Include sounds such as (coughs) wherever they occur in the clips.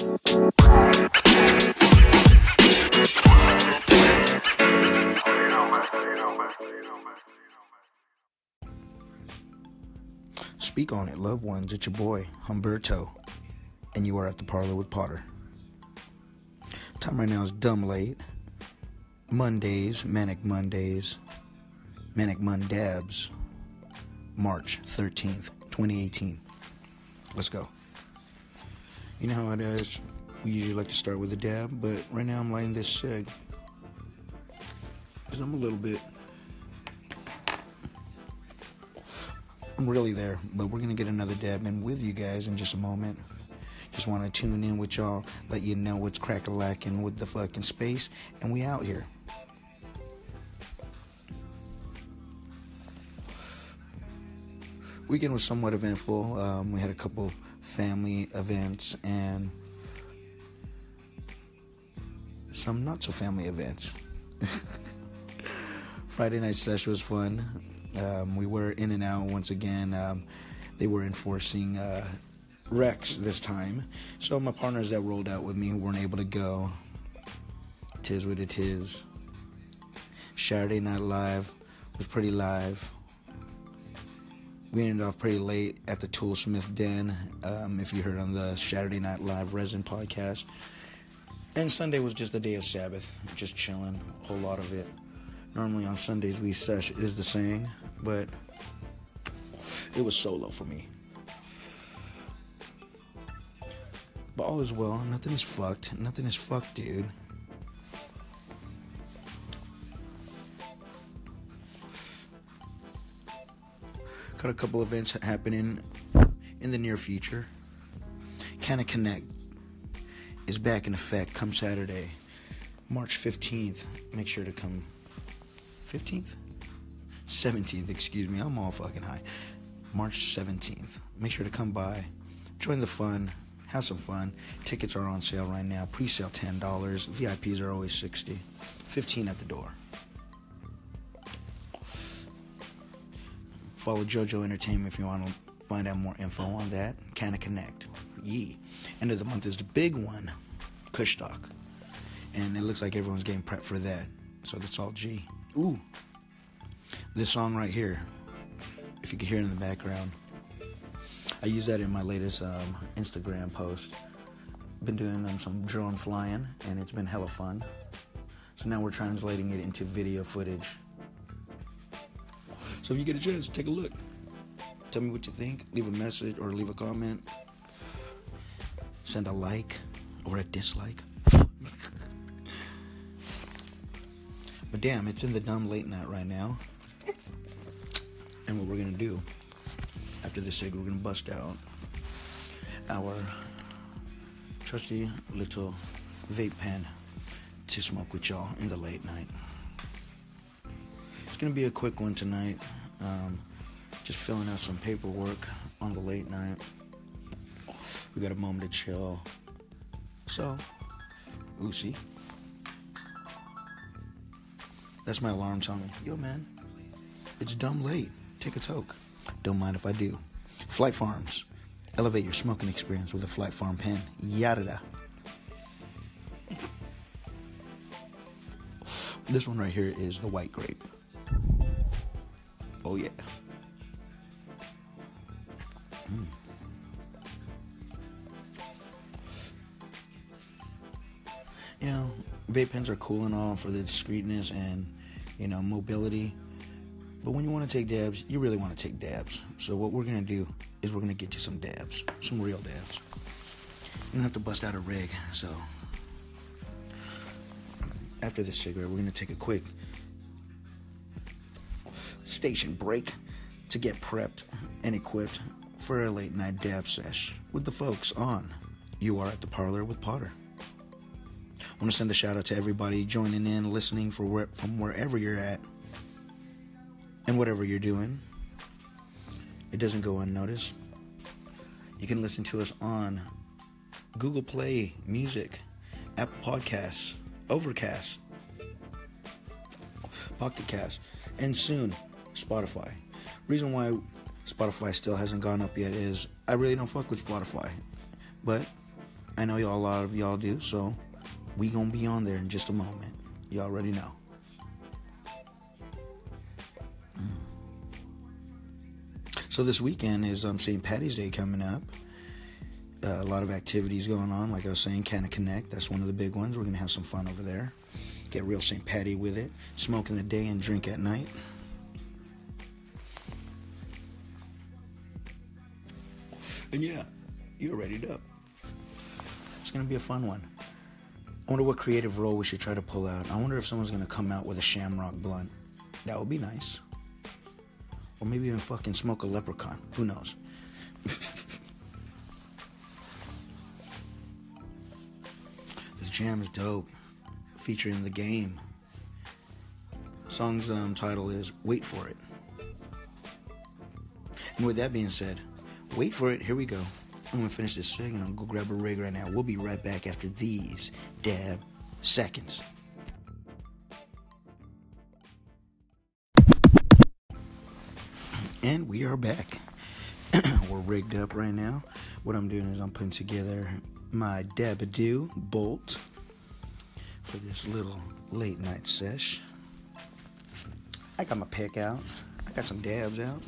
Speak on it, loved ones. It's your boy, Humberto, and you are at the parlor with Potter. Time right now is dumb late. Mondays, Manic Mondays, Manic Mondabs, March 13th, 2018. Let's go. You know how it is. We usually like to start with a dab, but right now I'm lighting this cig. Because I'm a little bit. I'm really there, but we're going to get another dab in with you guys in just a moment. Just want to tune in with y'all, let you know what's crack-a-lacking with the fucking space, and we out here. Weekend was somewhat eventful. Um, we had a couple family events and some not so family events. (laughs) Friday night session was fun. Um, we were in and out once again. Um, they were enforcing uh, recs this time. So my partners that rolled out with me weren't able to go. Tis what it is. Saturday Night Live was pretty live. We ended off pretty late at the Toolsmith Den, um, if you heard on the Saturday Night Live Resin podcast. And Sunday was just a day of Sabbath, just chilling, a whole lot of it. Normally on Sundays we sesh is the same, but it was solo for me. But all is well. Nothing is fucked. Nothing is fucked, dude. Got a couple events happening in the near future. Canna Connect is back in effect come Saturday, March 15th. Make sure to come. 15th? 17th, excuse me. I'm all fucking high. March 17th. Make sure to come by. Join the fun. Have some fun. Tickets are on sale right now. Pre-sale $10. VIPs are always 60. 15 at the door. Follow JoJo Entertainment if you want to find out more info on that. Canna Connect. Yee. End of the month is the big one. Kush. And it looks like everyone's getting prepped for that. So that's all G. Ooh. This song right here. If you can hear it in the background. I use that in my latest um, Instagram post. Been doing um, some drone flying, and it's been hella fun. So now we're translating it into video footage. So if you get a chance, take a look. Tell me what you think. Leave a message or leave a comment. Send a like or a dislike. (laughs) but damn, it's in the dumb late night right now. And what we're gonna do after this cig, we're gonna bust out our trusty little vape pen to smoke with y'all in the late night. It's gonna be a quick one tonight. Um, just filling out some paperwork on the late night. We got a moment to chill. So, see? That's my alarm telling me, yo, man, it's dumb late. Take a toke. Don't mind if I do. Flight Farms. Elevate your smoking experience with a Flight Farm pen. Yada. This one right here is the white grape. Oh, yeah. Mm. You know, vape pens are cool and all for the discreetness and, you know, mobility. But when you want to take dabs, you really want to take dabs. So what we're gonna do is we're gonna get you some dabs, some real dabs. You don't have to bust out a rig. So after this cigarette, we're gonna take a quick station break to get prepped and equipped for a late night dab sesh with the folks on You Are at the Parlor with Potter. I want to send a shout out to everybody joining in, listening for where, from wherever you're at and whatever you're doing. It doesn't go unnoticed. You can listen to us on Google Play Music, Apple Podcasts, Overcast, Pocket Cast, and soon Spotify. Reason why Spotify still hasn't gone up yet is I really don't fuck with Spotify, but I know y'all, a lot of y'all do, so we gonna be on there in just a moment. Y'all already know. Mm. So this weekend is um, St. Patty's Day coming up. Uh, a lot of activities going on. Like I was saying, Canna Connect. That's one of the big ones. We're gonna have some fun over there. Get real St. Patty with it. Smoke in the day and drink at night. And yeah, you're ready to up. It's gonna be a fun one. I wonder what creative roll we should try to pull out. I wonder if someone's gonna come out with a shamrock blunt. That would be nice. Or maybe even fucking smoke a leprechaun. Who knows? (laughs) this jam is dope. Featuring the game. Song's um, title is Wait For It. And with that being said, wait for it. Here we go. I'm gonna finish this second. I'll go grab a rig right now. We'll be right back after these dab seconds. And we are back. (clears throat) We're rigged up right now. What I'm doing is I'm putting together my Dabadoo bolt for this little late night sesh. I got my pick out. I got some dabs out.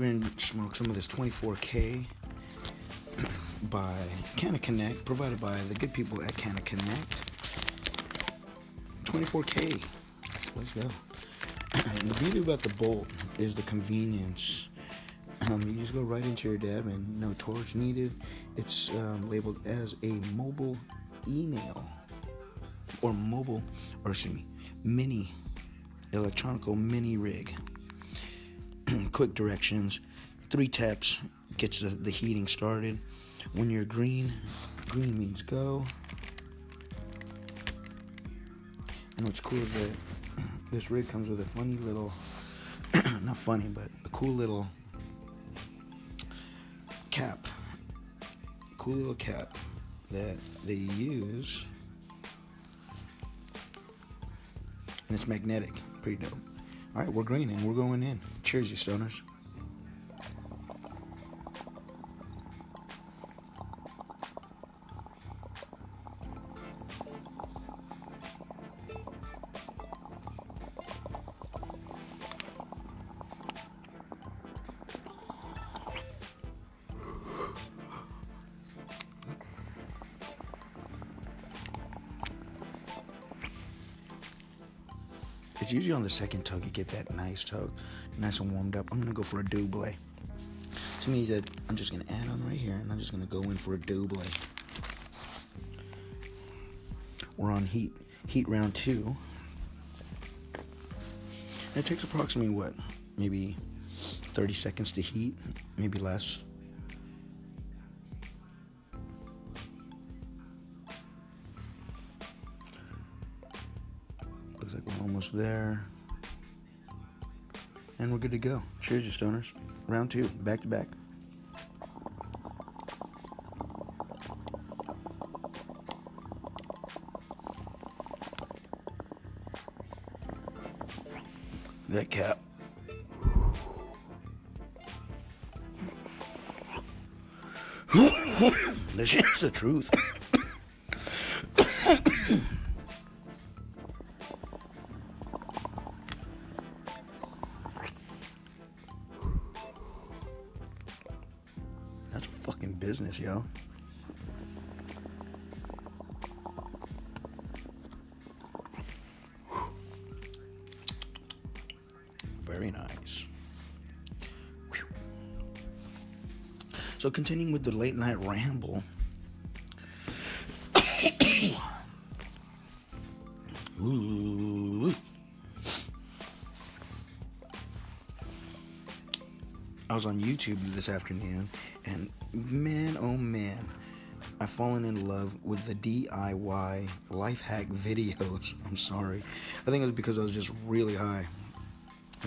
We're gonna smoke some of this 24K by Canna Connect, provided by the good people at Canna Connect. 24K. Let's go. the beauty about the Bolt is the convenience. Um, you just go right into your dab and no torch needed. It's um, labeled as a mobile e-nail or mobile, or excuse me, mini electronical mini rig. (clears throat) quick directions. Three taps gets the, the heating started. When you're green, green means go. And what's cool is that (clears throat) this rig comes with a funny little, (clears throat) not funny, but a cool little cap. Cool little cap that they use. And it's magnetic. Pretty dope. All right, we're green and we're going in. Cheers, you stoners. Usually on the second tug you get that nice tug, nice and warmed up. I'm gonna go for a double. To me, that I'm just gonna add on right here, and I'm just gonna go in for a double. We're on heat heat round two. And it takes approximately what, maybe 30 seconds to heat, maybe less. Almost there. And we're good to go. Cheers, you stoners. Round two, back to back. That cap. (laughs) this is the truth. Very nice. So, continuing with the late night ramble. (coughs) I was on YouTube this afternoon and man, oh man, I've fallen in love with the DIY life hack (laughs) videos. I'm sorry. I think it was because I was just really high.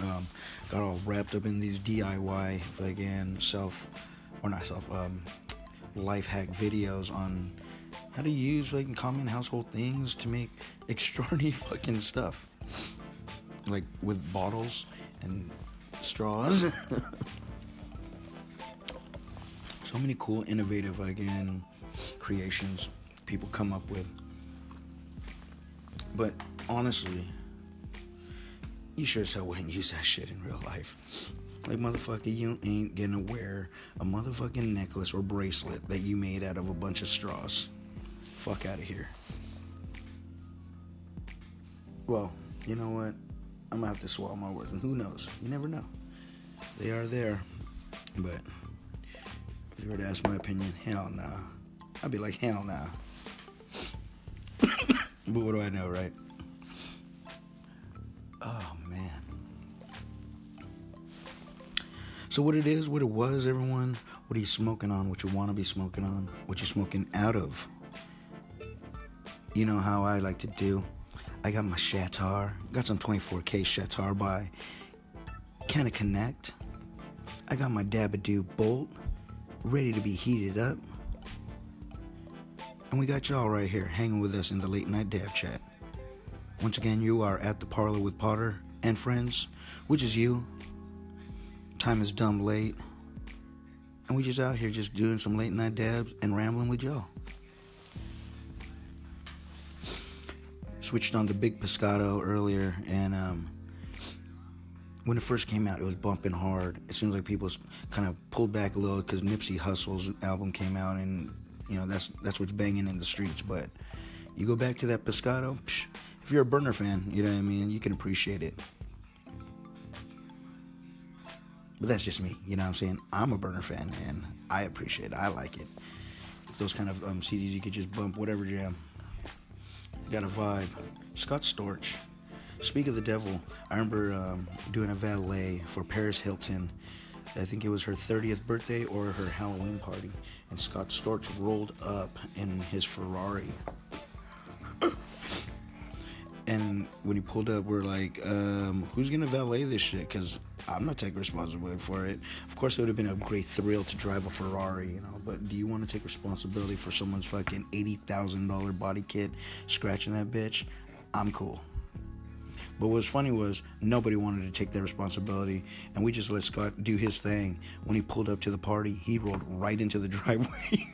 Um, got all wrapped up in these DIY again self or not self um, life hack videos on how to use like common household things to make (laughs) extraordinary fucking stuff like with bottles and straws (laughs) So many cool, innovative, again, creations people come up with. But honestly, you sure as hell wouldn't use that shit in real life. Like, motherfucker, you ain't gonna wear a motherfucking necklace or bracelet that you made out of a bunch of straws. Fuck out of here. Well, you know what? I'm gonna have to swallow my words, and who knows? You never know. They are there, but if you were to ask my opinion, hell nah. I'd be like, hell nah. (coughs) but what do I know, right? Oh man. So what it is, what it was, everyone. What are you smoking on? What you want to be smoking on? What you smoking out of? You know how I like to do. I got my shatter. Got some 24K shatter by Canna Connect. I got my Dabadoo Bolt ready to be heated up. And we got y'all right here hanging with us in the late night dab chat. Once again, you are at the parlor with Potter and friends, which is you. Time is dumb late. And we just out here just doing some late night dabs and rambling with y'all. Switched on the Big Pescado earlier, and um, when it first came out, it was bumping hard. It seems like people kind of pulled back a little because Nipsey Hussle's album came out, and you know that's that's what's banging in the streets. But you go back to that Pescado, psh, if you're a Berner fan, you know what I mean. You can appreciate it. But that's just me, you know what I'm saying? I'm a Berner fan, and I appreciate it. I like it. Those kind of um, CDs you could just bump whatever jam. Got a vibe. Scott Storch. Speak of the devil, I remember um, doing a valet for Paris Hilton. I think it was her 30th birthday or her Halloween party, and Scott Storch rolled up in his Ferrari. And when he pulled up, we're like, um, who's gonna valet this shit? Because I'm not taking responsibility for it. Of course, it would have been a great thrill to drive a Ferrari, you know. But do you want to take responsibility for someone's fucking eighty thousand dollar body kit scratching that bitch? I'm cool. But what's funny was nobody wanted to take that responsibility, and we just let Scott do his thing. When he pulled up to the party, he rolled right into the (laughs) driveway.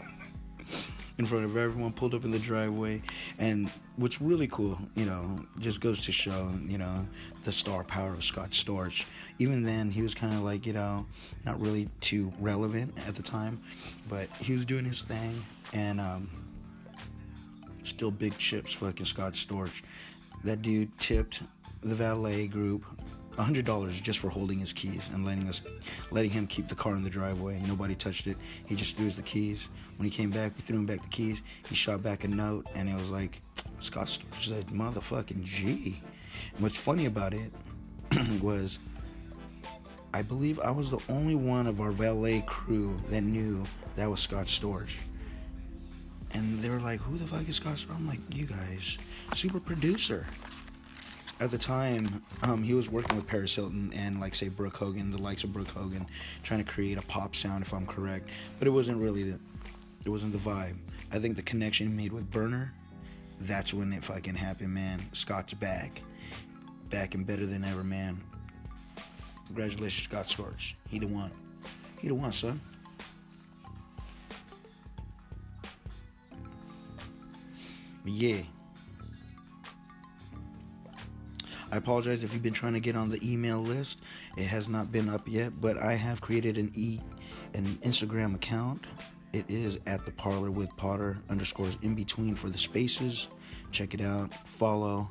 In front of everyone, pulled up in the driveway. And what's really cool, you know, just goes to show, you know, the star power of Scott Storch. Even then, he was kind of like, you know, not really too relevant at the time, but he was doing his thing, and um, still big chips, fucking Scott Storch. That dude tipped the valet group hundred dollars just for holding his keys and letting us, letting him keep the car in the driveway. Nobody touched it. He just threw us the keys. When he came back, we threw him back the keys. He shot back a note, and it was like, Scott said, "Motherfucking G." And what's funny about it (clears throat) was, I believe I was the only one of our valet crew that knew that was Scott Storch. And they were like, "Who the fuck is Scott Storch?" I'm like, "You guys, super producer." At the time, um, he was working with Paris Hilton and, like, say, Brooke Hogan, the likes of Brooke Hogan, trying to create a pop sound, if I'm correct. But it wasn't really the, it wasn't the vibe. I think the connection made with Berner, that's when it fucking happened, man. Scott's back, back and better than ever, man. Congratulations, Scott Storch. He the one. He the one, son. yeah. I apologize if you've been trying to get on the email list. It has not been up yet, but I have created an e an Instagram account. It is at the parlor with Potter underscores in between for the spaces. Check it out, follow,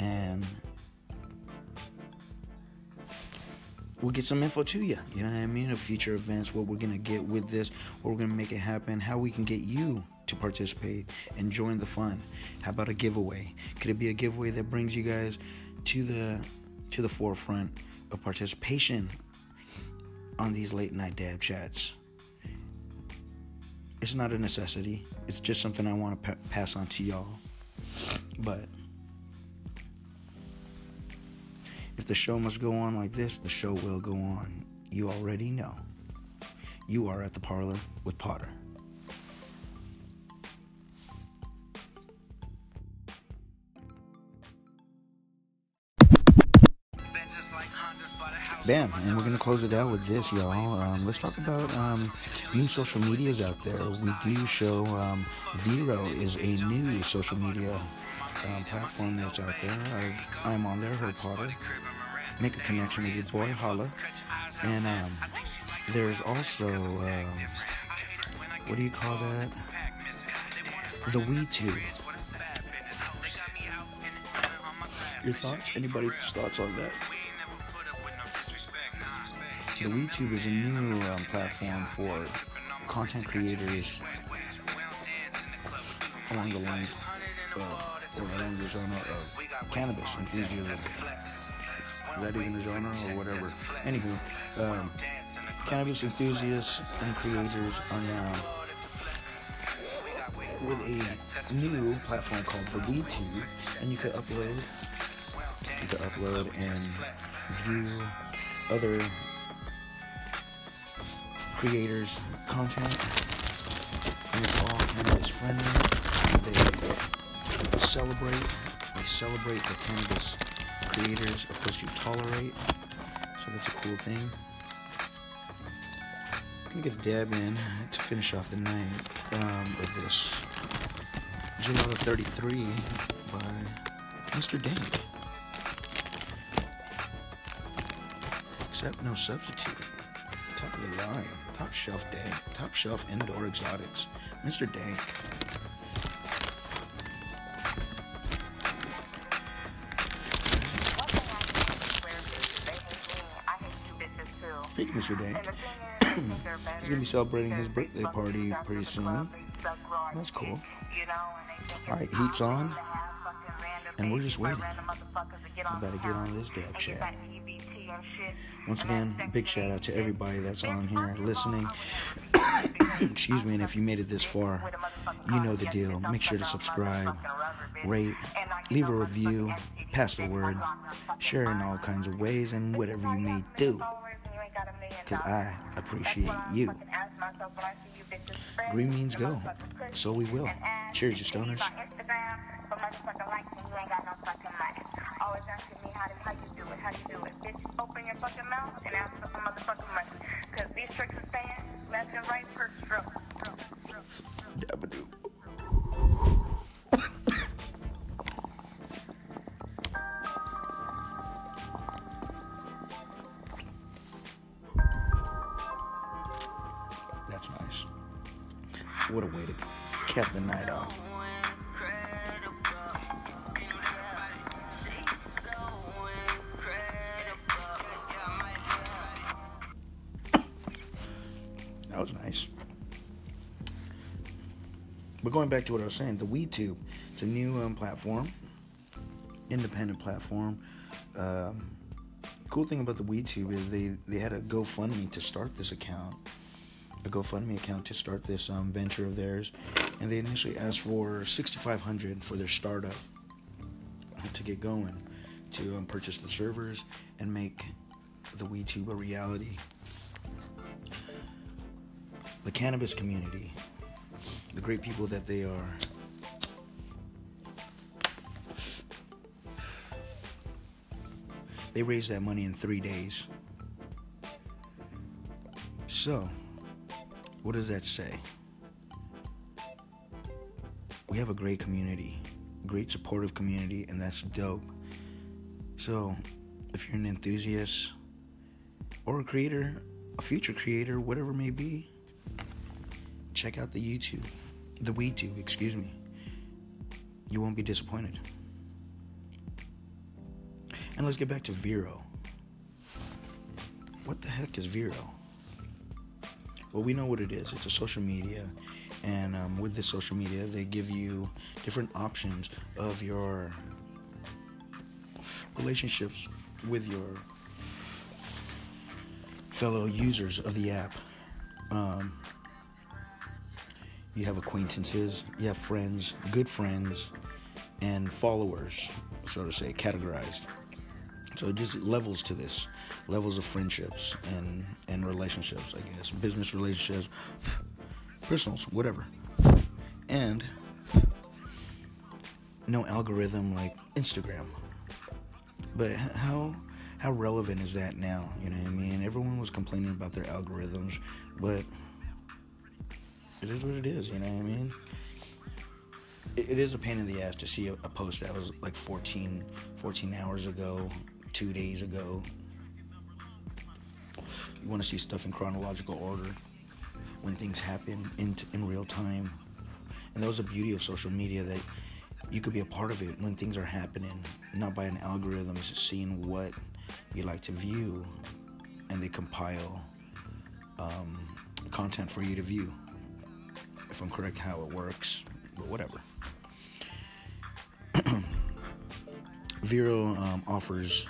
and we'll get some info to you. You know what I mean? Of future events, what we're gonna get with this, what we're gonna make it happen, how we can get you to participate and join the fun. How about a giveaway? Could it be a giveaway that brings you guys to the to the forefront of participation on these late night dab chats? It's not a necessity. It's just something I want to pa- pass on to y'all. But if the show must go on like this, the show will go on. You already know. You are at the parlor with Potter. Bam, and we're gonna close it out with this, y'all. Um, let's talk about um, new social medias out there. We do show um, Vero is a new social media um, platform that's out there. I, am on there, Harry Potter. Make a connection with your boy, holla. And um, there's also, um, what do you call that? The WeedTube. Your thoughts? Anybody's thoughts on that? The WeedTube is a new um, platform for content creators along the lines of, or along the genre of cannabis enthusiasm. Is that even a genre or whatever? Anywho, um, cannabis enthusiasts and creators are now with a new platform called the WeedTube, and you can upload, you can upload and view other creators' content, it's all cannabis friendly. They celebrate, they celebrate the cannabis creators, of course you tolerate, so that's a cool thing. I'm gonna get a dab in to finish off the night um, of this Gelato 33 by Mr. Dank. Except no substitute. Top of the line. Top shelf dank. Top shelf indoor exotics. Mr. Dank. Thank you, Mr. Dank. (coughs) He's gonna be celebrating his birthday party pretty soon. That's cool. Alright, heat's on. And we're just waiting. We better get on this dab chat. Once again, big shout out to everybody that's on here listening. (coughs) Excuse me, and if you made it this far, you know the deal. Make sure to subscribe, rate, leave a review, pass the word, share in all kinds of ways, and whatever you may do. Because I appreciate you. Green means go. So we will. Cheers, you stoners. Always (laughs) What a way to cap the night off. That was nice. But going back to what I was saying, the WeedTube, it's a new um, platform, independent platform. Um, cool thing about the WeedTube is they they had a GoFundMe to start this account, a GoFundMe account to start this um, venture of theirs, and they initially asked for 6,500 for their startup to get going, to um, purchase the servers and make the WeedTube a reality the cannabis community, the great people that they are. They raised that money in three days. So, what does that say? We have a great community, great supportive community, and that's dope. So, if you're an enthusiast or a creator, a future creator, whatever it may be, check out the YouTube, the WeedTube, excuse me. You won't be disappointed. And let's get back to Vero. What the heck is Vero? Well, we know what it is. It's a social media, and um, with the social media, they give you different options of your relationships with your fellow users of the app. Um, you have acquaintances, you have friends, good friends, and followers, so to say, categorized. So just levels to this, levels of friendships and and relationships, I guess, business relationships, personals, whatever, and no algorithm like Instagram. But how how relevant is that now? You know what I mean? Everyone was complaining about their algorithms, but it is what it is. You know what I mean? It, is a pain in the ass to see a post that was like 14, 14 hours ago, two days ago. You want to see stuff in chronological order when things happen in in real time. And that was the beauty of social media that you could be a part of it when things are happening, not by an algorithm, it's seeing what you like to view, and they compile um, content for you to view. If I'm correct, how it works, but whatever. (clears throat) Vero um, offers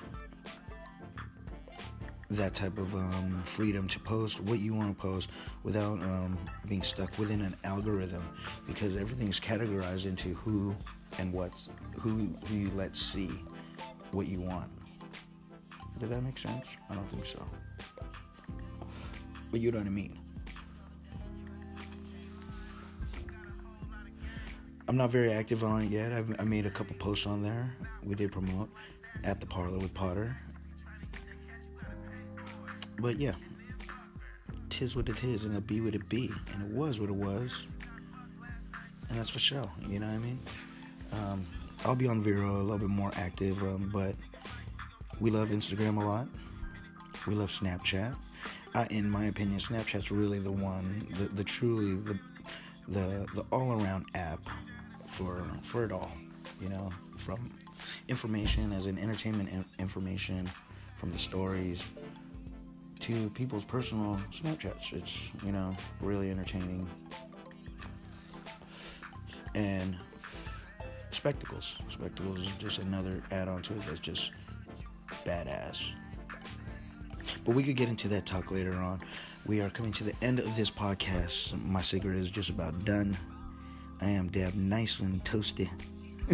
that type of um, freedom to post what you want to post without um, being stuck within an algorithm because everything's categorized into who and what who who you let see what you want. Does that make sense? I don't think so. But you know what I mean. I'm not very active on it yet. I've, I made a couple posts on there. We did promote at the parlor with Potter. But yeah, tis what it is, and it'll be what it be, and it was what it was, and that's for sure. You know what I mean? Um, I'll be on Vero a little bit more active, um, but we love Instagram a lot. We love Snapchat. Uh, in my opinion, Snapchat's really the one, the, the truly the the the all-around app for for it all. You know, from information as in entertainment information, from the stories to people's personal Snapchats. It's you know really entertaining and spectacles. Spectacles is just another add-on to it that's just badass. But we could get into that talk later on. We are coming to the end of this podcast. My cigarette is just about done. I am dabbed nice and toasty. (laughs)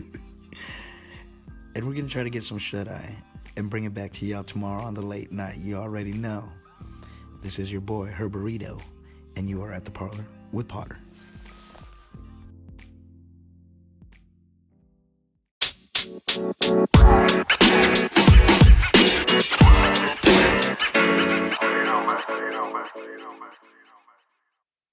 and we're gonna try to get some shut eye and bring it back to y'all tomorrow on the late night. You already know. This is your boy, Herberito, and you are at the parlor with Potter.